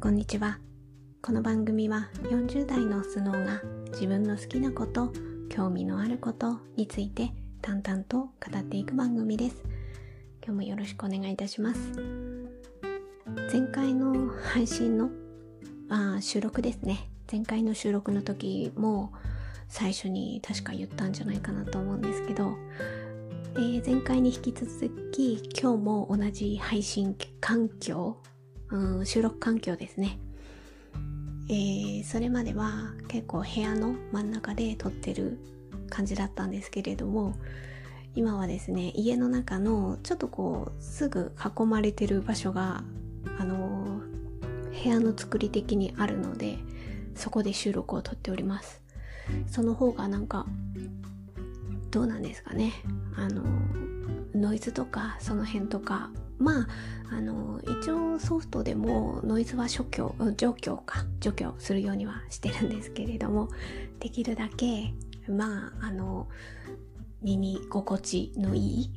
こんにちは。この番組は40代のスノーが自分の好きなこと興味のあることについて淡々と語っていく番組です。今日もよろしくお願いいたします。前回の配信のあ収録ですね。前回の収録の時も最初に確か言ったんじゃないかなと思うんですけど、えー、前回に引き続き今日も同じ配信環境うん、収録環境ですね。えー、それまでは結構部屋の真ん中で撮ってる感じだったんですけれども今はですね家の中のちょっとこうすぐ囲まれてる場所があの部屋の作り的にあるのでそこで収録を撮っておりますその方がなんかどうなんですかねあのノイズとかその辺とかまああの一応ソフトでもノイズは除去除去か除去するようにはしてるんですけれどもできるだけまああの耳心地のいい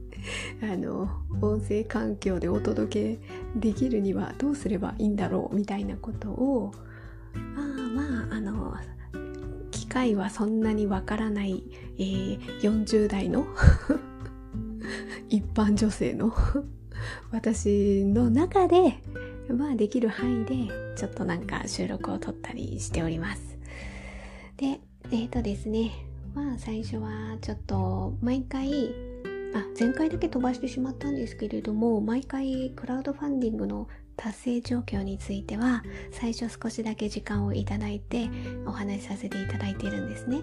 あの音声環境でお届けできるにはどうすればいいんだろうみたいなことをあまああの機械はそんなにわからない、えー、40代の 一般女性の 私の中でまあできる範囲でちょっとなんか収録を撮ったりしております。でえっ、ー、とですねまあ最初はちょっと毎回あ前回だけ飛ばしてしまったんですけれども毎回クラウドファンディングの達成状況については最初少しだけ時間をいただいてお話しさせていただいているんですね。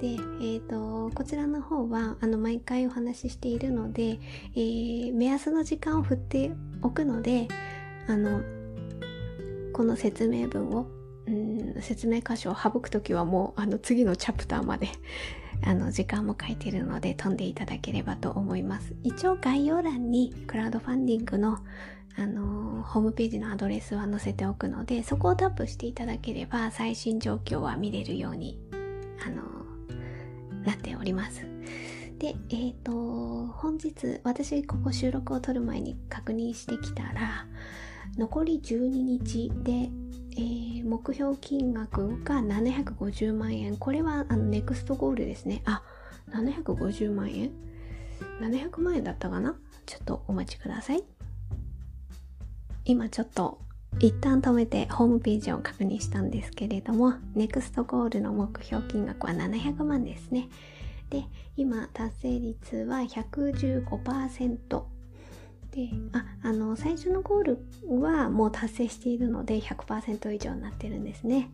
で、えーと、こちらの方はあの毎回お話ししているので、えー、目安の時間を振っておくのであのこの説明文をうん説明箇所を省く時はもうあの次のチャプターまで あの時間も書いてるので飛んでいただければと思います。一応概要欄にクラウドファンディングのあのホームページのアドレスは載せておくのでそこをタップしていただければ最新状況は見れるようにあのなっております。でえっ、ー、と本日私ここ収録を撮る前に確認してきたら残り12日で、えー、目標金額が750万円。これはあのネクストゴールですね。あ750万円？700万円だったかな？ちょっとお待ちください。今ちょっと一旦止めてホームページを確認したんですけれども NEXT ゴールの目標金額は700万ですね。で今達成率は115%でああの最初のゴールはもう達成しているので100%以上になってるんですね。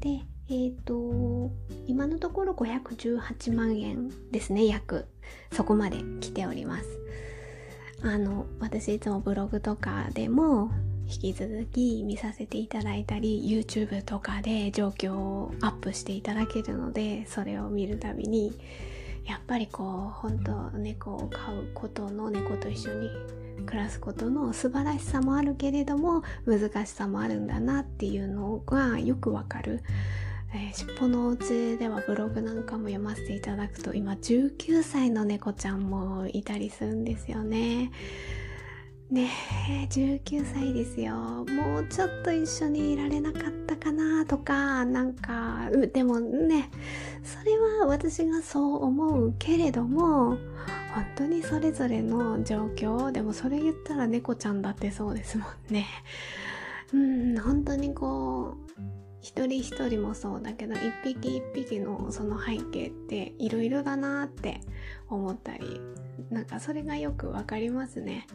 でえっ、ー、と今のところ518万円ですね約。そこまで来ております。あの私いつもブログとかでも引き続き見させていただいたり YouTube とかで状況をアップしていただけるのでそれを見るたびにやっぱりこう本当猫を飼うことの猫と一緒に暮らすことの素晴らしさもあるけれども難しさもあるんだなっていうのがよくわかる。えー、尻尾のお家ではブログなんかも読ませていただくと今19歳の猫ちゃんもいたりするんですよね。ねえ19歳ですよもうちょっと一緒にいられなかったかなとかなんかでもねそれは私がそう思うけれども本当にそれぞれの状況でもそれ言ったら猫ちゃんだってそうですもんねうん本当にこう一人一人もそうだけど一匹一匹のその背景っていろいろだなって思ったりなんかそれがよくわかりますね。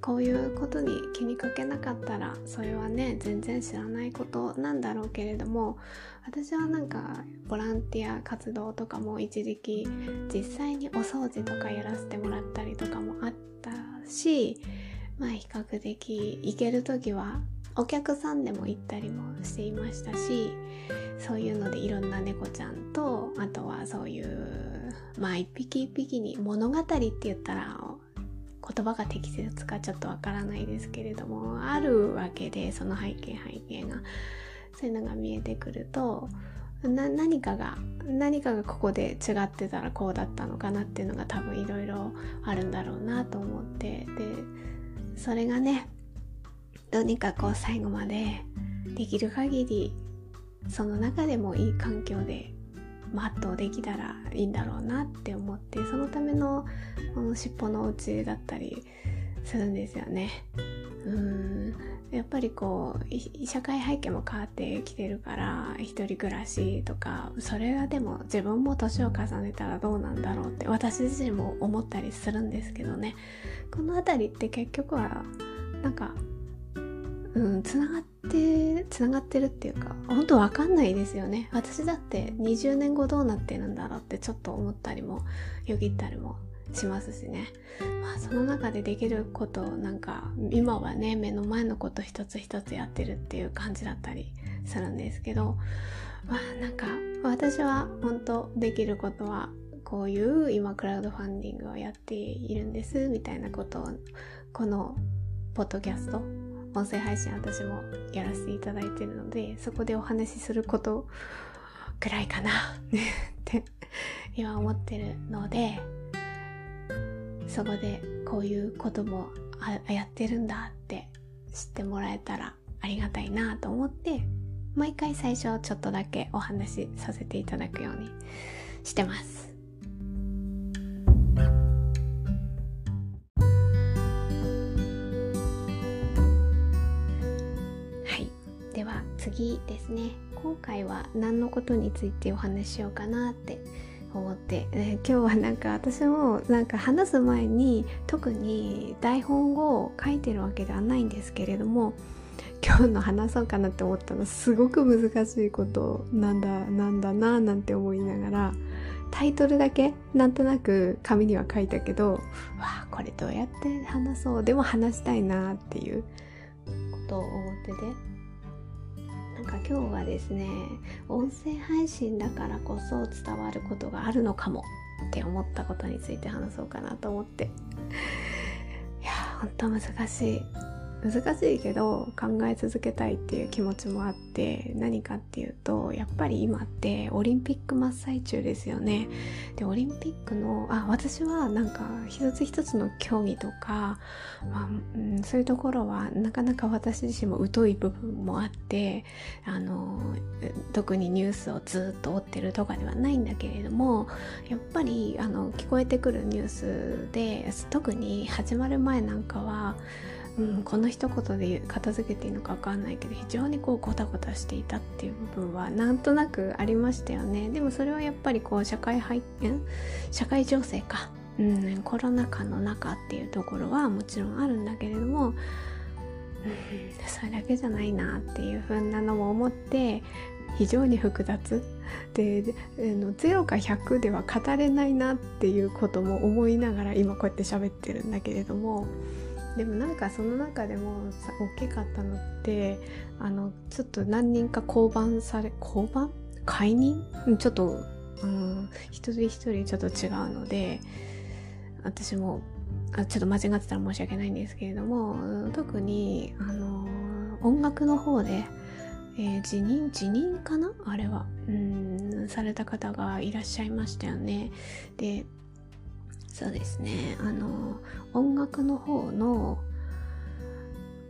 こういうことに気にかけなかったらそれはね全然知らないことなんだろうけれども私はなんかボランティア活動とかも一時期実際にお掃除とかやらせてもらったりとかもあったしまあ比較的行ける時はお客さんでも行ったりもしていましたしそういうのでいろんな猫ちゃんとあとはそういうまあ一匹一匹に物語って言ったら言葉が適切かちょっとわからないですけれどもあるわけでその背景背景が。そういうのが見えてくると何かが何かがここで違ってたらこうだったのかなっていうのが多分いろいろあるんだろうなと思ってでそれがねどうにかこう最後までできる限りその中でもいい環境で全うできたらいいんだろうなって思ってそのためのこの尻尾のお家だったりするんですよね。うんやっぱりこう社会背景も変わってきてるから一人暮らしとかそれがでも自分も年を重ねたらどうなんだろうって私自身も思ったりするんですけどねこの辺りって結局はなんかうんつながってつながってるっていうか本当わかんないですよね。私だって20年後どうなってるんだろうってちょっと思ったりもよぎったりもしますしね、まあ、その中でできることなんか今はね目の前のこと一つ一つやってるっていう感じだったりするんですけどまあなんか私は本当できることはこういう今クラウドファンディングをやっているんですみたいなことをこのポッドキャスト音声配信私もやらせていただいてるのでそこでお話しすることくらいかな って今思ってるのでそこでこういうこともやってるんだって知ってもらえたらありがたいなと思って毎回最初ちょっとだけお話しさせていただくようにしてます。次ですね。今回は何のことについてお話ししようかなって思って、え今日はなんか私もなんか話す前に特に台本を書いてるわけではないんですけれども今日の話そうかなって思ったのすごく難しいことなんだなんだななんて思いながらタイトルだけなんとなく紙には書いたけどわあこれどうやって話そうでも話したいなっていうことを思ってて。なんか今日はですね音声配信だからこそ伝わることがあるのかもって思ったことについて話そうかなと思って。いやほんと難しい。難しいけど考え続けたいっていう気持ちもあって何かっていうとやっぱり今ってオリンピック真っ最中ですよね。でオリンピックのあ私はなんか一つ一つの競技とか、まあうん、そういうところはなかなか私自身も疎い部分もあってあの特にニュースをずっと追ってるとかではないんだけれどもやっぱりあの聞こえてくるニュースで特に始まる前なんかはうん、この一言で片付けていいのか分かんないけど非常にこうゴタゴタしていたっていう部分はなんとなくありましたよね。でもそれはやっぱりこう社会背景社会情勢か、うん、コロナ禍の中っていうところはもちろんあるんだけれども、うん、それだけじゃないなっていう風なのも思って非常に複雑での0か100では語れないなっていうことも思いながら今こうやって喋ってるんだけれどもでもなんかその中でも大きかったのってあのちょっと何人か降板され降板？解任？ちょっと、うん、一人一人ちょっと違うので私もあちょっと間違ってたら申し訳ないんですけれども特にあの音楽の方で、えー、辞任？辞任かな？あれは。うんされた方がいらっしゃいましたよね。でそうですね。あの音楽の方の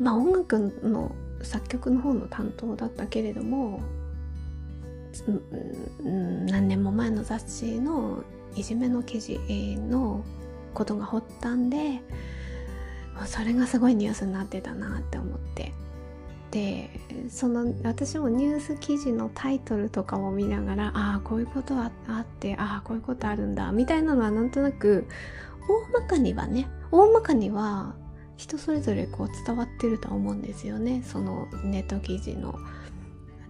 まあ音楽の作曲の方の担当だったけれども、何年も前の雑誌のいじめの記事のことが発端でそれがすごいニュースになってたなって思って。でその私もニュース記事のタイトルとかを見ながらああこういうことあってああこういうことあるんだみたいなのはなんとなく大まかにはね大まかには人それぞれこう伝わってるとは思うんですよね。そのネット記事の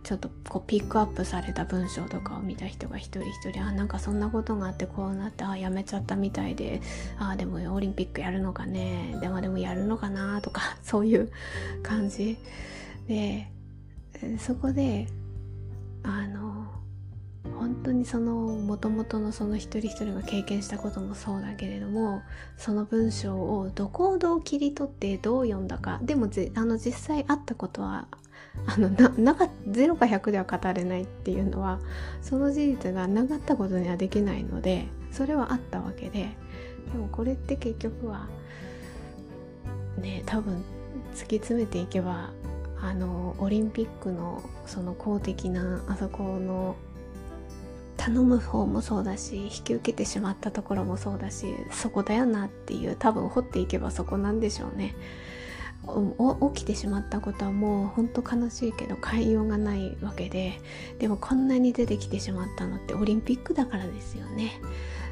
ちょっとこうピックアップされた文章とかを見た人が一人一人あなんかそんなことがあってこうなってあやめちゃったみたいであでもオリンピックやるのかねでもでもやるのかなとかそういう感じでそこであの本当にそのもともとのその一人一人が経験したこともそうだけれどもその文章をどこをどう切り取ってどう読んだかでもあの実際あったことはあのななか0か100では語れないっていうのはその事実がなかったことにはできないのでそれはあったわけででもこれって結局はね多分突き詰めていけばあのオリンピックのその公的なあそこの頼む方もそうだし引き受けてしまったところもそうだしそこだよなっていう多分掘っていけばそこなんでしょうね。起きてしまったことはもうほんと悲しいけど変えようがないわけででもこんなに出てきてしまったのってオリンピックだからですよね。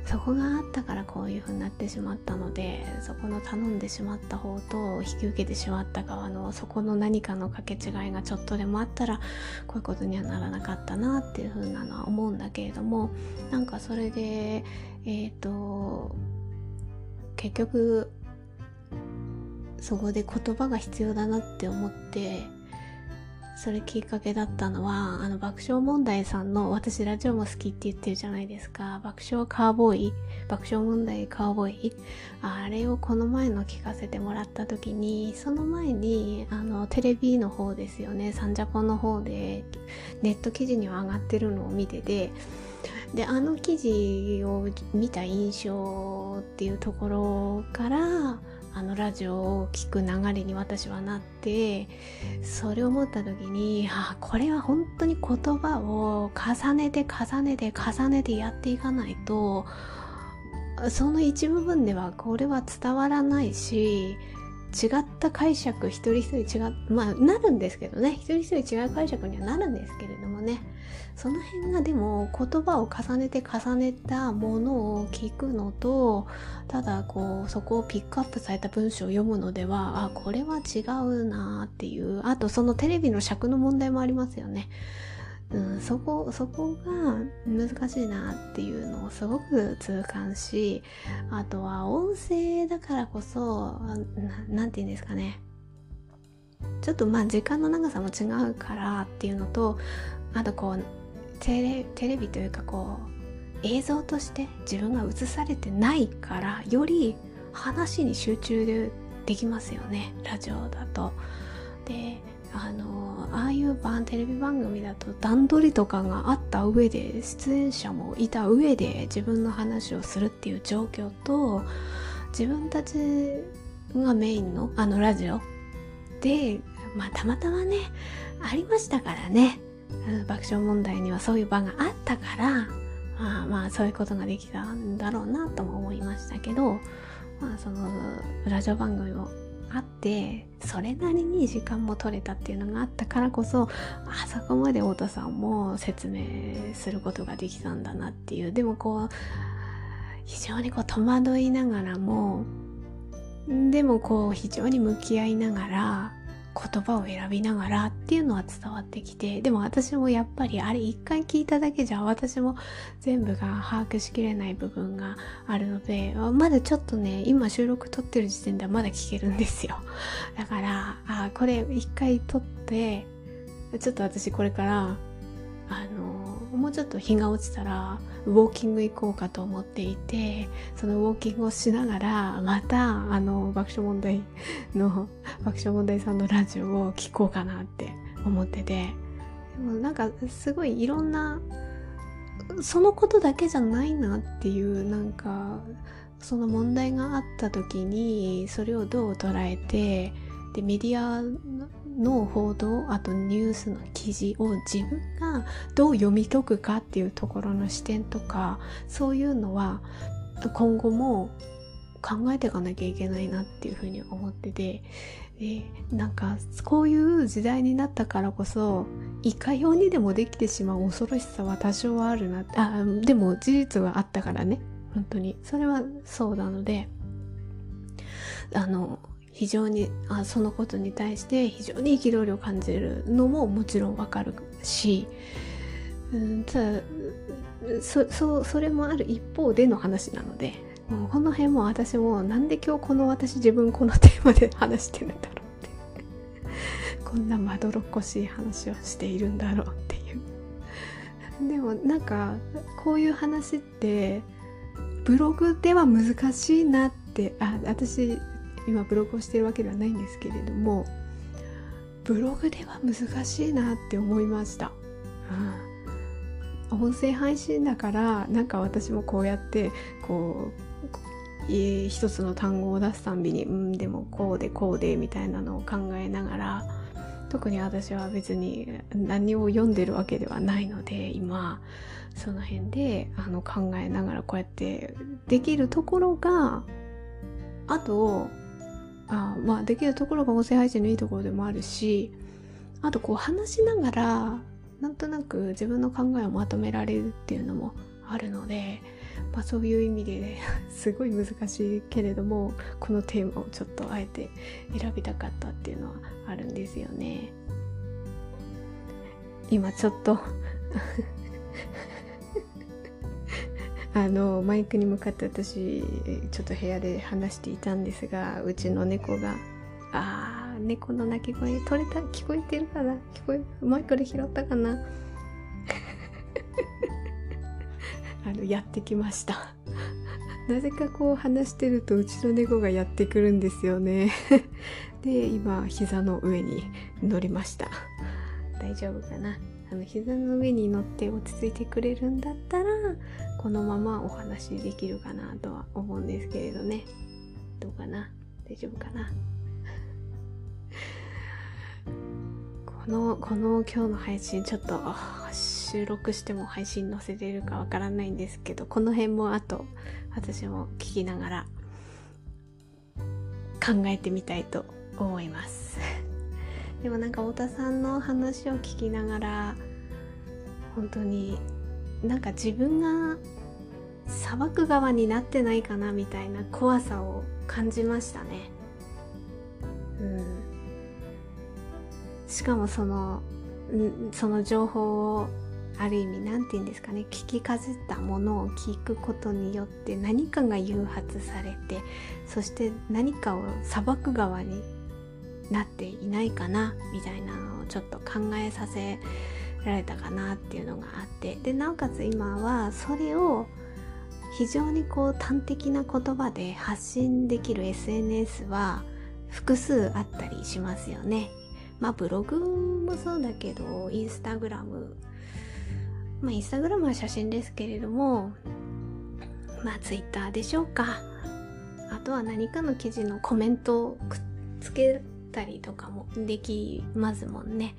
そこがあったからこういう風になってしまったのでそこの頼んでしまった方と引き受けてしまった側のそこの何かの掛け違いがちょっとでもあったらこういうことにはならなかったなっていう風なのは思うんだけれどもなんかそれでえっ、ー、と結局そこで言葉が必要だなって思ってそれきっかけだったのはあの爆笑問題さんの私ラジオも好きって言ってるじゃないですか。爆笑カーボーイ爆笑問題カーボーイ。あれをこの前の聞かせてもらった時にその前にあのテレビの方ですよね。サンジャポの方でネット記事には上がってるのを見ててであの記事を見た印象っていうところからあのラジオを聴く流れに私はなってそれを思った時にあこれは本当に言葉を重ねて重ねて重ねてやっていかないとその一部分ではこれは伝わらないし違った解釈一人一人違うまあなるんですけどね。一人一人違う解釈にはなるんですけれどもね。その辺がでも言葉を重ねて重ねたものを聞くのとただこうそこをピックアップされた文章を読むのではあこれは違うなっていう。あとそのテレビの尺の問題もありますよね。うん、そこそこが難しいなっていうのをすごく痛感しあとは音声だからこそ何て言うんですかねちょっとまあ時間の長さも違うからっていうのとあとこうテレテレビというかこう映像として自分が映されてないからより話に集中できますよねラジオだと。であのああいう番テレビ番組だと段取りとかがあった上で出演者もいた上で自分の話をするっていう状況と自分たちがメインのあのラジオ。でまあたまたまねありましたからね。爆笑問題にはそういう場があったからまあまあそういうことができたんだろうなとも思いましたけどまあそのラジオ番組もあってそれなりに時間も取れたっていうのがあったからこそあそこまで太田さんも説明することができたんだなっていう。でもこう非常にこう戸惑いながらもでもこう非常に向き合いながら言葉を選びながらっていうのは伝わってきてでも私もやっぱりあれ一回聞いただけじゃ私も全部が把握しきれない部分があるのでまだちょっとね今収録撮ってる時点ではまだ聞けるんですよ。だからあこれ一回撮ってちょっと私これからあのもうちょっと日が落ちたらウォーキング行こうかと思っていてそのウォーキングをしながらまたあの爆笑問題の 爆笑問題さんのラジオを聴こうかなって思ってて。でもなんかすごいいろんなそのことだけじゃないなっていうなんかその問題があった時にそれをどう捉えてでメディアの報道あとニュースの記事を自分がどう読み解くかっていうところの視点とかそういうのは今後も考えていかなきゃいけないなっていうふうに思っててでなんかこういう時代になったからこそいかようにでもできてしまう恐ろしさは多少はあるなあでも事実はあったからね。本当に。それはそうなのであの非常にあそのことに対して非常に憤りを感じるのももちろんわかるし、うん、ただそそそれもある一方での話なのでもうこの辺も私もなんで今日この私自分このテーマで話してるんだろうってこんなまどろっこしい話をしているんだろうっていう。でもなんかこういう話ってブログでは難しいなってあ私今ブログをしてるわけではないんですけれどもブログでは難しいなって思いました、うん、音声配信だからなんか私もこうやってこう一つの単語を出すたんびにうんでもこうでこうでみたいなのを考えながら特に私は別に何を読んでるわけではないので今その辺であの考えながらこうやってできるところがあとあまあできるところが音声配信のいいところでもあるしあとこう話しながらなんとなく自分の考えをまとめられるっていうのもあるので、まあ、そういう意味で、ね、すごい難しいけれどもこのテーマをちょっとあえて選びたかったっていうのはあるんですよね。今ちょっとあのマイクに向かって私ちょっと部屋で話していたんですがうちの猫があー猫の鳴き声取れた聞こえてるかな？聞こえマイクで拾ったかな？あのやってきました。なぜかこう話してるとうちの猫がやってくるんですよね。で今膝の上に乗りました。大丈夫かな？あの膝の上に乗って落ち着いてくれるんだったらこのままお話できるかなとは思うんですけれどね。どうかな？大丈夫かな？このこの今日の配信ちょっと収録しても配信載せれるかわからないんですけどこの辺もあと私も聞きながら考えてみたいと思います。でもなんか太田さんの話を聞きながら本当になんか自分が砂漠側になってないかなみたいな怖さを感じましたね。うん。しかもそのその情報をある意味何て言うんですかね聞きかじったものを聞くことによって何かが誘発されてそして何かを裁く側になっていないかなみたいなのをちょっと考えさせられたかなっていうのがあってでなおかつ今はそれを非常にこう端的な言葉で発信できる SNS は複数あったりしますよね。まあブログもそうだけどインスタグラムまあ、インスタグラムは写真ですけれども、まあ、ツイッターでしょうか。あとは何かの記事のコメントをくっつけたりとかもできますもんね。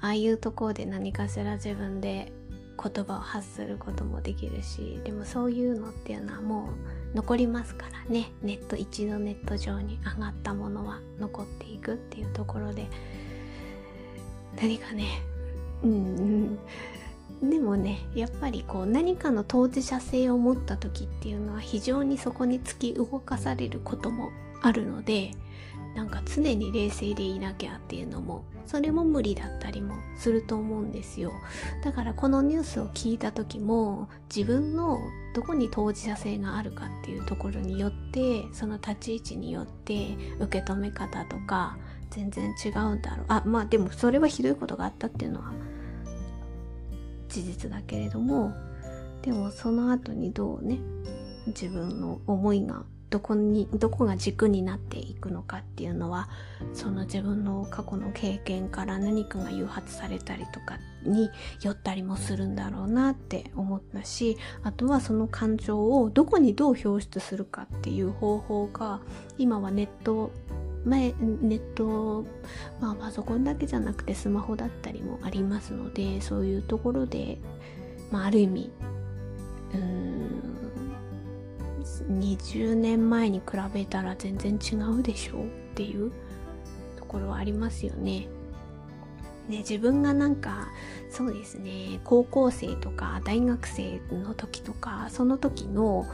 ああいうところで何かしら自分で言葉を発することもできるし、でもそういうのっていうのはもう残りますからね。ネット、一度ネット上に上がったものは残っていくっていうところで、何かね、うん、うんでもねやっぱりこう何かの当事者性を持った時っていうのは非常にそこに突き動かされることもあるのでなんか常に冷静でいなきゃっていうのもそれも無理だったりもすると思うんですよ。だからこのニュースを聞いた時も自分のどこに当事者性があるかっていうところによってその立ち位置によって受け止め方とか全然違うんだろう。あまあでもそれはひどいことがあったっていうのは事実だけれどもでもその後にどうね自分の思いがどこにどこが軸になっていくのかっていうのはその自分の過去の経験から何かが誘発されたりとかによったりもするんだろうなって思ったしあとはその感情をどこにどう表出するかっていう方法が今はネット前ネット、まあ、パソコンだけじゃなくてスマホだったりもありますのでそういうところで、まあ、ある意味うん20年前に比べたら全然違うでしょうっていうところはありますよね。ね、自分がなんかそうですね高校生とか大学生の時とかその時の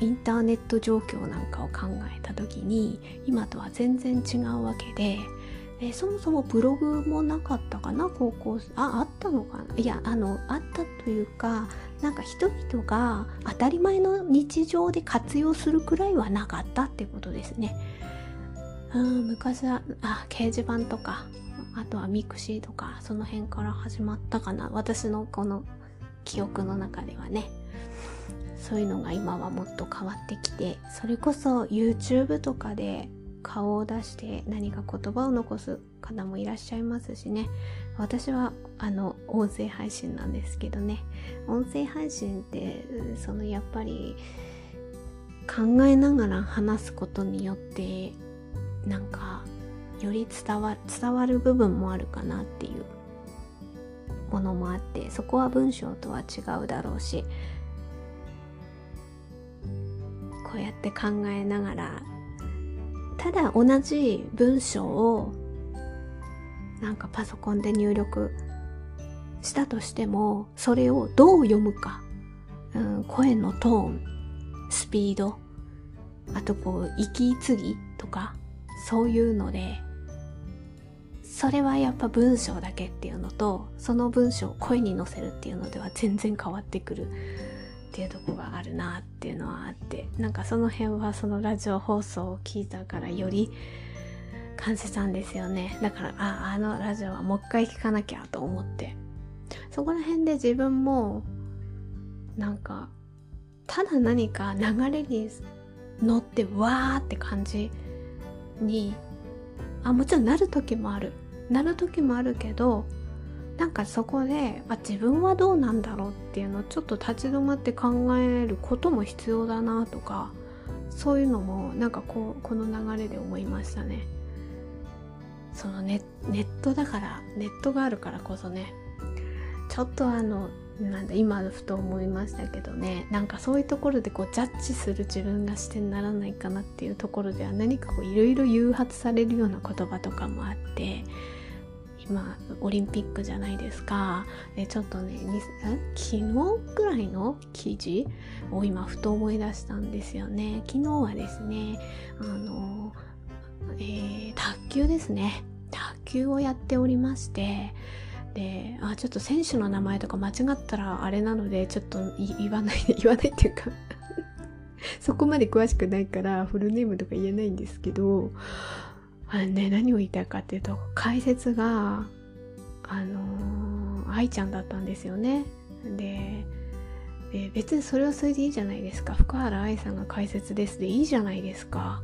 インターネット状況なんかを考えた時に今とは全然違うわけででそもそもブログもなかったかな高校ああったのかないやあのあったというかなんか人々が当たり前の日常で活用するくらいはなかったってことですね。うん昔はあ掲示板とかあとはミクシーとかその辺から始まったかな私のこの記憶の中ではね。そういうのが今はもっと変わってきてそれこそ YouTube とかで顔を出して何か言葉を残す方もいらっしゃいますしね。私はあの音声配信なんですけどね。音声配信ってそのやっぱり考えながら話すことによってなんかより伝わ伝わる部分もあるかなっていうものもあってそこは文章とは違うだろうしこうやって考えながらただ同じ文章をなんかパソコンで入力したとしてもそれをどう読むか、うん、声のトーンスピードあとこう息継ぎとかそういうのでそれはやっぱ文章だけっていうのとその文章を声に乗せるっていうのでは全然変わってくる。っていうとこがあるなっていうのはあってなんかその辺はそのラジオ放送を聞いたからより感じたんですよね。だからああのラジオはもう一回聞かなきゃと思って。そこら辺で自分もなんかただ何か流れに乗ってわーって感じにあもちろんなる時もある。なる時もあるけどなんかそこであ自分はどうなんだろうっていうのをちょっと立ち止まって考えることも必要だなとかそういうのもなんかこうこの流れで思いましたね。そのネネットだからネットがあるからこそね。ちょっとあのなんだ今ふと思いましたけどね。なんかそういうところでこうジャッジする自分がしてならないかなっていうところでは何かこういろいろ誘発されるような言葉とかもあって今オリンピックじゃないですか。でちょっとね昨日ぐらいの記事を今ふと思い出したんですよね。昨日はですねあの、えー、卓球ですね。卓球をやっておりましてであちょっと選手の名前とか間違ったらあれなのでちょっと言わない 言わないっていうか そこまで詳しくないからフルネームとか言えないんですけどあね、何を言いたいかっていうと、解説が、あの、愛ちゃんだったんですよね。で、で別にそれはそれでいいじゃないですか。福原愛さんが解説ですでいいじゃないですか。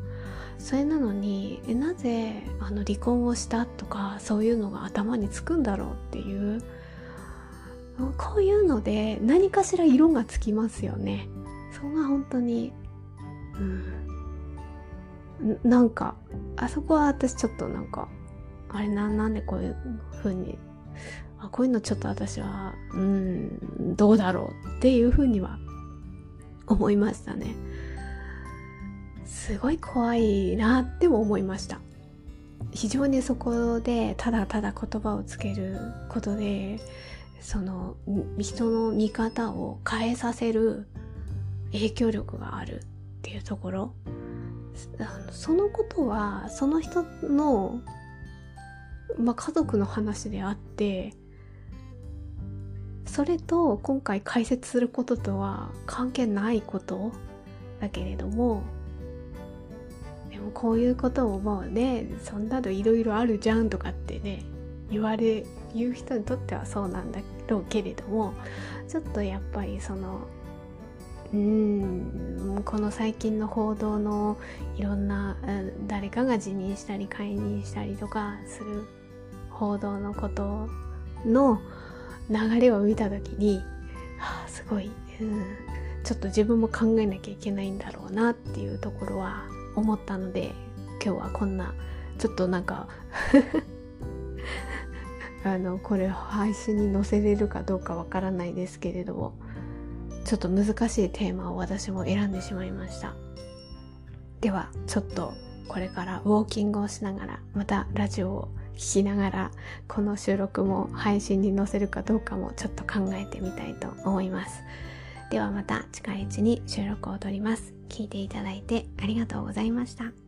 それなのに、えなぜあの離婚をしたとか、そういうのが頭につくんだろうっていう、こういうので何かしら色がつきますよね。そこが本当に、うん、なんかあそこは私ちょっとなんかあれななんでこういう風にあこういうのちょっと私はうんどうだろうっていう風には思いましたね。すごい怖いなっても思いました。非常にそこでただただ言葉をつけることでその人の見方を変えさせる影響力があるっていうところ。あのそのことはその人の、まあ、家族の話であってそれと今回解説することとは関係ないことだけれどもでもこういうことを思うねそんなのいろいろあるじゃんとかってね言われ言う人にとってはそうなんだろうけれどもちょっとやっぱりそのうん。この最近の報道のいろんな誰かが辞任したり解任したりとかする報道のことの流れを見た時に、はあ、すごい、うん、ちょっと自分も考えなきゃいけないんだろうなっていうところは思ったので今日はこんなちょっとなんか あのこれ配信に載せれるかどうかわからないですけれども。ちょっと難しいテーマを私も選んでしまいました。ではちょっとこれからウォーキングをしながらまたラジオを聞きながらこの収録も配信に載せるかどうかもちょっと考えてみたいと思います。ではまた近いうちに収録を撮ります。聞いていただいてありがとうございました。